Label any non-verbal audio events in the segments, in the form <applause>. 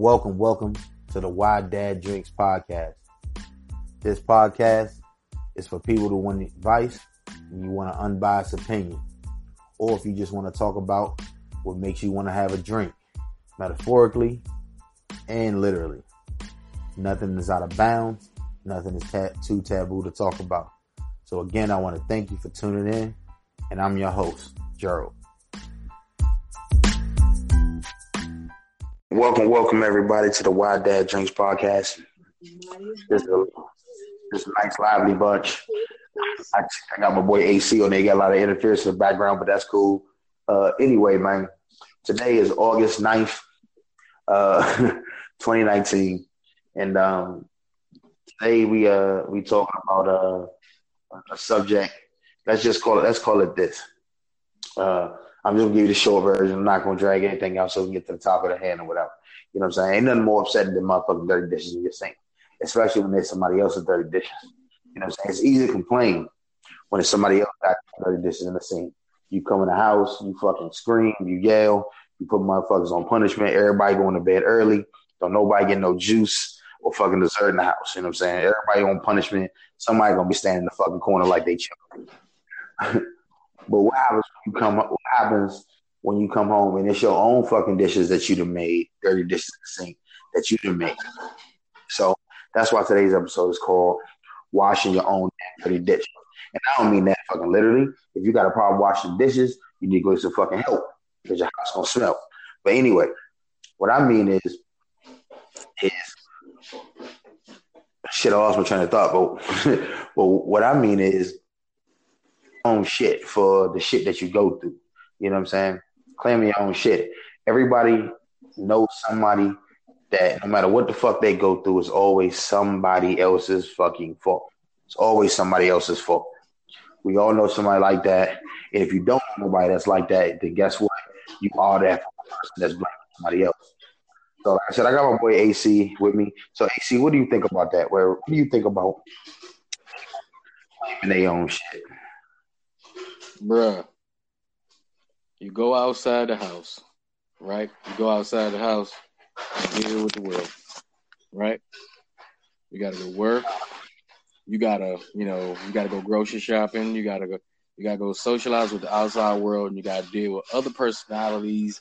Welcome, welcome to the Why Dad Drinks podcast. This podcast is for people who want advice and you want an unbiased opinion, or if you just want to talk about what makes you want to have a drink, metaphorically and literally. Nothing is out of bounds. Nothing is ta- too taboo to talk about. So again, I want to thank you for tuning in, and I'm your host, Gerald. Welcome, welcome everybody to the Why Dad Drinks podcast. This is a, this is a nice, lively bunch. I, I, got my boy AC on there. Got a lot of interference in the background, but that's cool. Uh, anyway, man, today is August 9th, uh, <laughs> 2019. And um, today we uh, we talking about uh, a subject. Let's just call it. Let's call it this. Uh, I'm just gonna give you the short version. I'm not gonna drag anything out so we can get to the top of the hand or whatever. You know what I'm saying? Ain't nothing more upsetting than motherfucking dirty dishes in your sink, especially when there's somebody else's dirty dishes. You know what I'm saying? It's easy to complain when it's somebody else got dirty dishes in the sink. You come in the house, you fucking scream, you yell, you put motherfuckers on punishment. Everybody going to bed early. Don't nobody get no juice or fucking dessert in the house. You know what I'm saying? Everybody on punishment. Somebody gonna be standing in the fucking corner like they chill. <laughs> But what happens when you come? What happens when you come home and it's your own fucking dishes that you've made, dirty dishes in the sink that you've made. So that's why today's episode is called "Washing Your Own Dirty Dishes." And I don't mean that fucking literally. If you got a problem washing dishes, you need to go get some fucking help because your house gonna smell. But anyway, what I mean is, is shit. I lost my train of thought. But, <laughs> but what I mean is own shit for the shit that you go through. You know what I'm saying? Claim your own shit. Everybody knows somebody that no matter what the fuck they go through, it's always somebody else's fucking fault. It's always somebody else's fault. We all know somebody like that. And if you don't know nobody that's like that, then guess what? You are that person that's blaming somebody else. So like I said, I got my boy AC with me. So AC, what do you think about that? Where what do you think about claiming their own shit? Bruh, you go outside the house, right? You go outside the house and deal with the world, right? You gotta go work. You gotta, you know, you gotta go grocery shopping. You gotta go, you gotta go socialize with the outside world, and you gotta deal with other personalities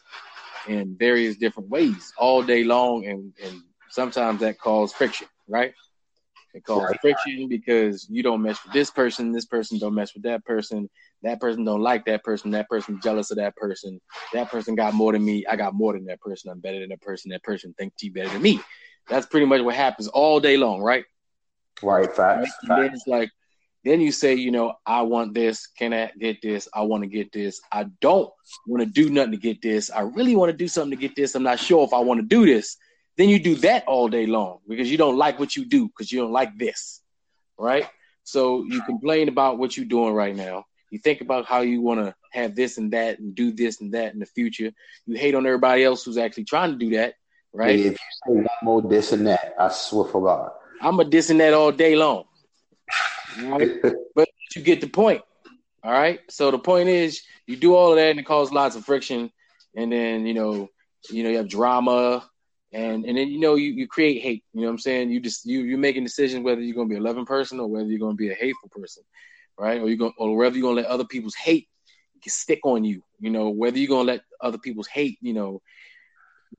in various different ways all day long, and and sometimes that causes friction, right? It causes friction because you don't mess with this person, this person don't mess with that person, that person don't like that person, that person jealous of that person, that person got more than me, I got more than that person, I'm better than that person, that person thinks he better than me. That's pretty much what happens all day long, right? Right, facts. Right? then it's like, then you say, you know, I want this, can I get this? I want to get this. I don't want to do nothing to get this. I really want to do something to get this. I'm not sure if I want to do this. Then you do that all day long because you don't like what you do because you don't like this, right? So you complain about what you're doing right now you think about how you want to have this and that and do this and that in the future. You hate on everybody else who's actually trying to do that, right? If you say one more this and that, I swear for God. I'm a this and that all day long. Right? <laughs> but you get the point. All right. So the point is you do all of that and it causes lots of friction. And then, you know, you know, you have drama and and then you know you, you create hate. You know what I'm saying? You just you you're making decisions whether you're gonna be a loving person or whether you're gonna be a hateful person right? Or you're going or whether you're gonna let other people's hate stick on you, you know, whether you're gonna let other people's hate, you know,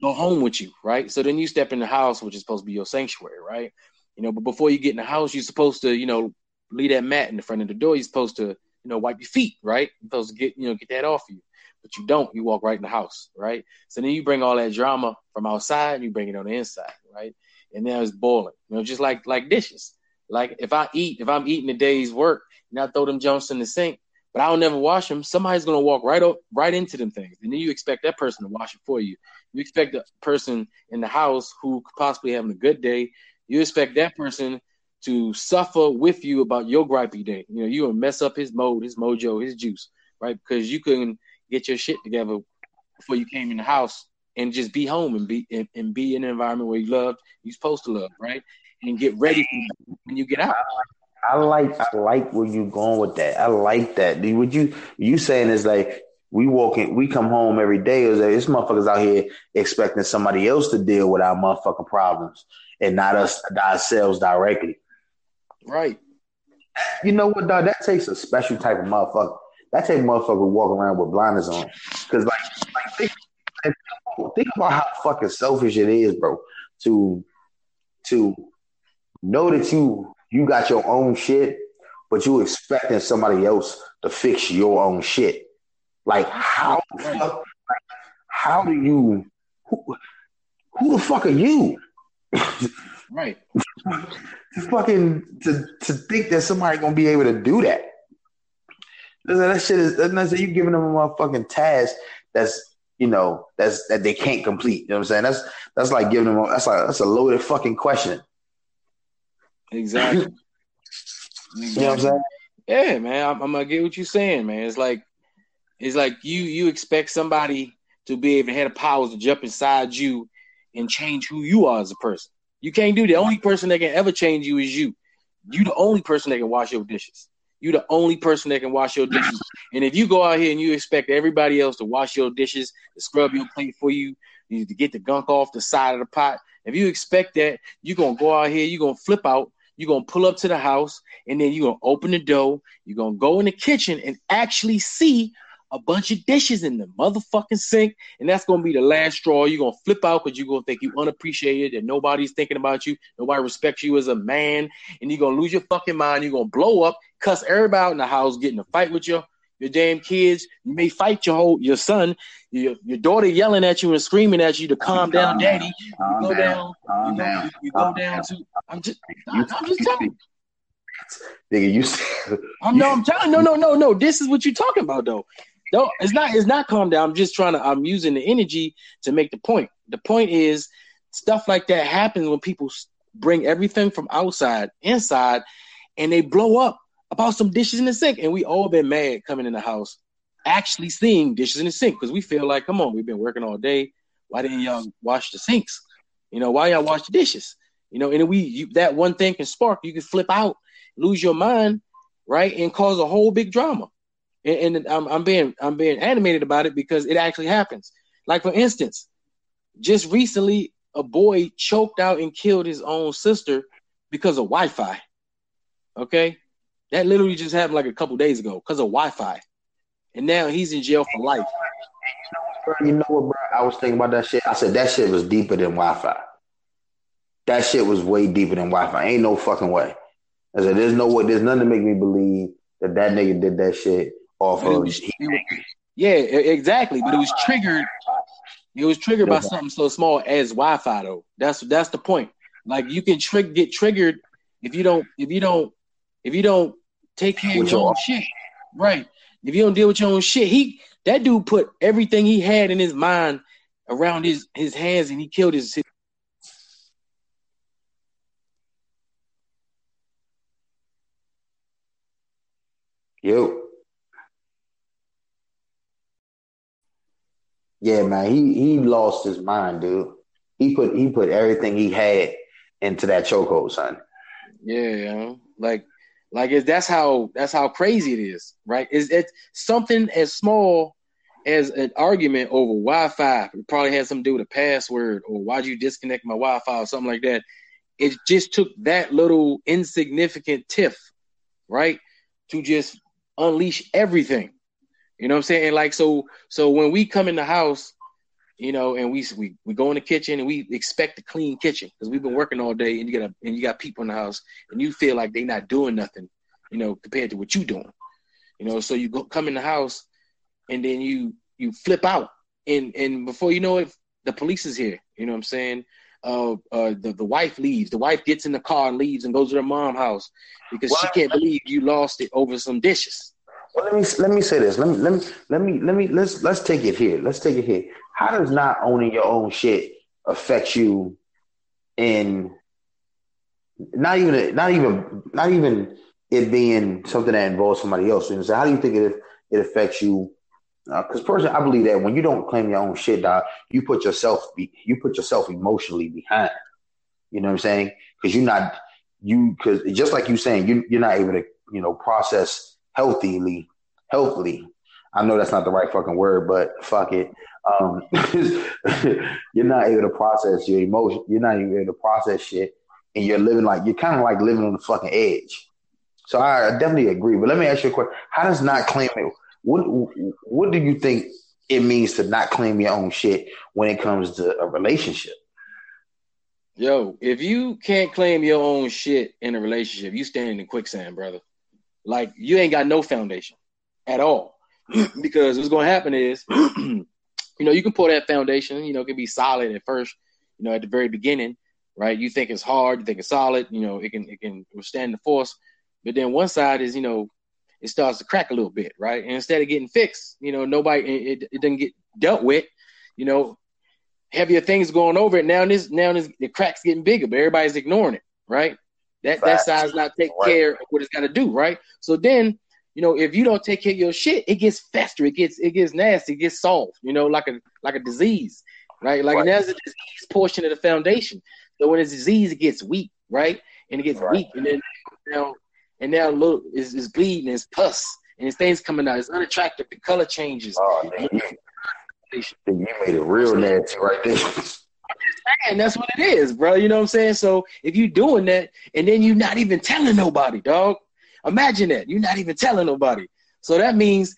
go home with you, right? So then you step in the house, which is supposed to be your sanctuary, right? You know, but before you get in the house, you're supposed to, you know, leave that mat in the front of the door. You're supposed to, you know, wipe your feet, right? You're supposed to get, you know, get that off you. But you don't, you walk right in the house, right? So then you bring all that drama from outside and you bring it on the inside, right? And now it's boiling. You know, just like like dishes. Like if I eat, if I'm eating a day's work and I throw them jumps in the sink, but I don't never wash them, somebody's gonna walk right up right into them things. And then you expect that person to wash it for you. You expect the person in the house who could possibly having a good day, you expect that person to suffer with you about your gripey day. You know, you gonna mess up his mode, his mojo, his juice, right? Because you couldn't get your shit together before you came in the house and just be home and be and, and be in an environment where you love you're supposed to love, right? and get ready when you get out. I like I like where you're going with that. I like that. What you you saying is like we walk in, we come home every day. Is this motherfuckers out here expecting somebody else to deal with our motherfucking problems and not us ourselves directly. Right. You know what, dog? That takes a special type of motherfucker. That takes motherfucker walk around with blinders on. Cause like, like think, think about how fucking selfish it is, bro, to to know that you you got your own shit, but you expecting somebody else to fix your own shit. Like how like, how do you who, who the fuck are you? right. <laughs> to fucking to to think that somebody gonna be able to do that. That shit is that's you giving them a motherfucking task that's you know that's that they can't complete. You know what I'm saying? That's that's like giving them a, that's like that's a loaded fucking question. Exactly. exactly. <laughs> You know what I'm saying? Yeah, man. I'm, I'm, gonna get what you're saying, man. It's like it's like you you expect somebody to be able to have the powers to jump inside you and change who you are as a person. You can't do the only person that can ever change you is you. You the only person that can wash your dishes. You the only person that can wash your <laughs> dishes. And if you go out here and you expect everybody else to wash your dishes, to scrub your plate for you, you to get the gunk off the side of the pot, if you expect that, you're gonna go out here, you're gonna flip out, you're gonna pull up to the house, and then you're gonna open the door, you're gonna go in the kitchen and actually see a bunch of dishes in the motherfucking sink, and that's gonna be the last straw. You're gonna flip out because you're gonna think you unappreciated and nobody's thinking about you, nobody respects you as a man, and you're gonna lose your fucking mind. You're gonna blow up, cuss everybody out in the house, get in a fight with your your damn kids. You may fight your whole your son, your, your daughter yelling at you and screaming at you to calm down, daddy. You go down, you go, you go down to. I'm just, I'm just telling you. <laughs> Nigga, you. I'm no, <laughs> I'm telling. No, no, no, no. This is what you're talking about, though. No, it's not. It's not calm down. I'm just trying to. I'm using the energy to make the point. The point is, stuff like that happens when people bring everything from outside inside, and they blow up about some dishes in the sink. And we all been mad coming in the house, actually seeing dishes in the sink because we feel like, come on, we've been working all day. Why didn't y'all wash the sinks? You know, why y'all wash the dishes? You know, and we you, that one thing can spark. You can flip out, lose your mind, right, and cause a whole big drama and, and I'm, I'm being I'm being animated about it because it actually happens. Like for instance, just recently, a boy choked out and killed his own sister because of Wi-Fi. Okay, that literally just happened like a couple days ago because of Wi-Fi, and now he's in jail for life. You know what, bro? I was thinking about that shit. I said that shit was deeper than Wi-Fi. That shit was way deeper than Wi-Fi. Ain't no fucking way. I said, there's no way. There's nothing to make me believe that that nigga did that shit off of. Was, yeah, exactly. But it was triggered. It was triggered by something so small as Wi-Fi, though. That's that's the point. Like you can trick get triggered if you don't if you don't if you don't take care of your own shit. Right. If you don't deal with your own shit, he that dude put everything he had in his mind around his his hands and he killed his Yo. Yeah, man, he he lost his mind, dude. He put he put everything he had into that chokehold, son. Yeah, like like it, that's how that's how crazy it is, right? Is it something as small as an argument over Wi-Fi? Probably had something to do with a password or why'd you disconnect my Wi-Fi or something like that. It just took that little insignificant tiff, right, to just unleash everything. You know what I'm saying? like so so when we come in the house, you know, and we we, we go in the kitchen and we expect a clean kitchen because we've been working all day and you got a, and you got people in the house and you feel like they're not doing nothing, you know, compared to what you doing. You know, so you go come in the house and then you you flip out and and before you know it, the police is here. You know what I'm saying? Uh, uh, the, the wife leaves. The wife gets in the car and leaves and goes to her mom's house because what? she can't believe you lost it over some dishes. Well, let me let me say this. Let me let me let me let me let's let's take it here. Let's take it here. How does not owning your own shit affect you in not even not even not even it being something that involves somebody else? You know, so how do you think it it affects you? Because uh, personally, I believe that when you don't claim your own shit, dog, you put yourself you put yourself emotionally behind. You know what I'm saying? Because you're not you because just like you saying you you're not able to you know process healthily, healthily, I know that's not the right fucking word, but fuck it. Um, <laughs> you're not able to process your emotion. You're not even able to process shit, and you're living like you're kind of like living on the fucking edge. So I definitely agree. But let me ask you a question: How does not claim it? What What do you think it means to not claim your own shit when it comes to a relationship? Yo, if you can't claim your own shit in a relationship, you stand in quicksand, brother. Like you ain't got no foundation at all. <clears throat> because what's going to happen is, <clears throat> you know, you can pull that foundation. You know, it can be solid at first. You know, at the very beginning, right? You think it's hard. You think it's solid. You know, it can it can withstand the force. But then one side is, you know, it starts to crack a little bit, right? And instead of getting fixed, you know, nobody it, it doesn't get dealt with. You know, heavier things going over it. Now this now this the cracks getting bigger, but everybody's ignoring it, right? That that side's not taking right. care of what it's got to do, right? So then, you know, if you don't take care of your shit, it gets faster, it gets it gets nasty, it gets soft, you know, like a like a disease, right? Like right. there's a disease portion of the foundation. So when it's disease, it gets weak, right? And it gets right. weak, and then now and now look, it's, it's bleeding, it's pus, and it's things coming out. It's unattractive. The color changes. Oh man, you, <laughs> you made it real nasty right there. <laughs> And that's what it is, bro. You know what I'm saying? So if you doing that and then you're not even telling nobody, dog. Imagine that. You're not even telling nobody. So that means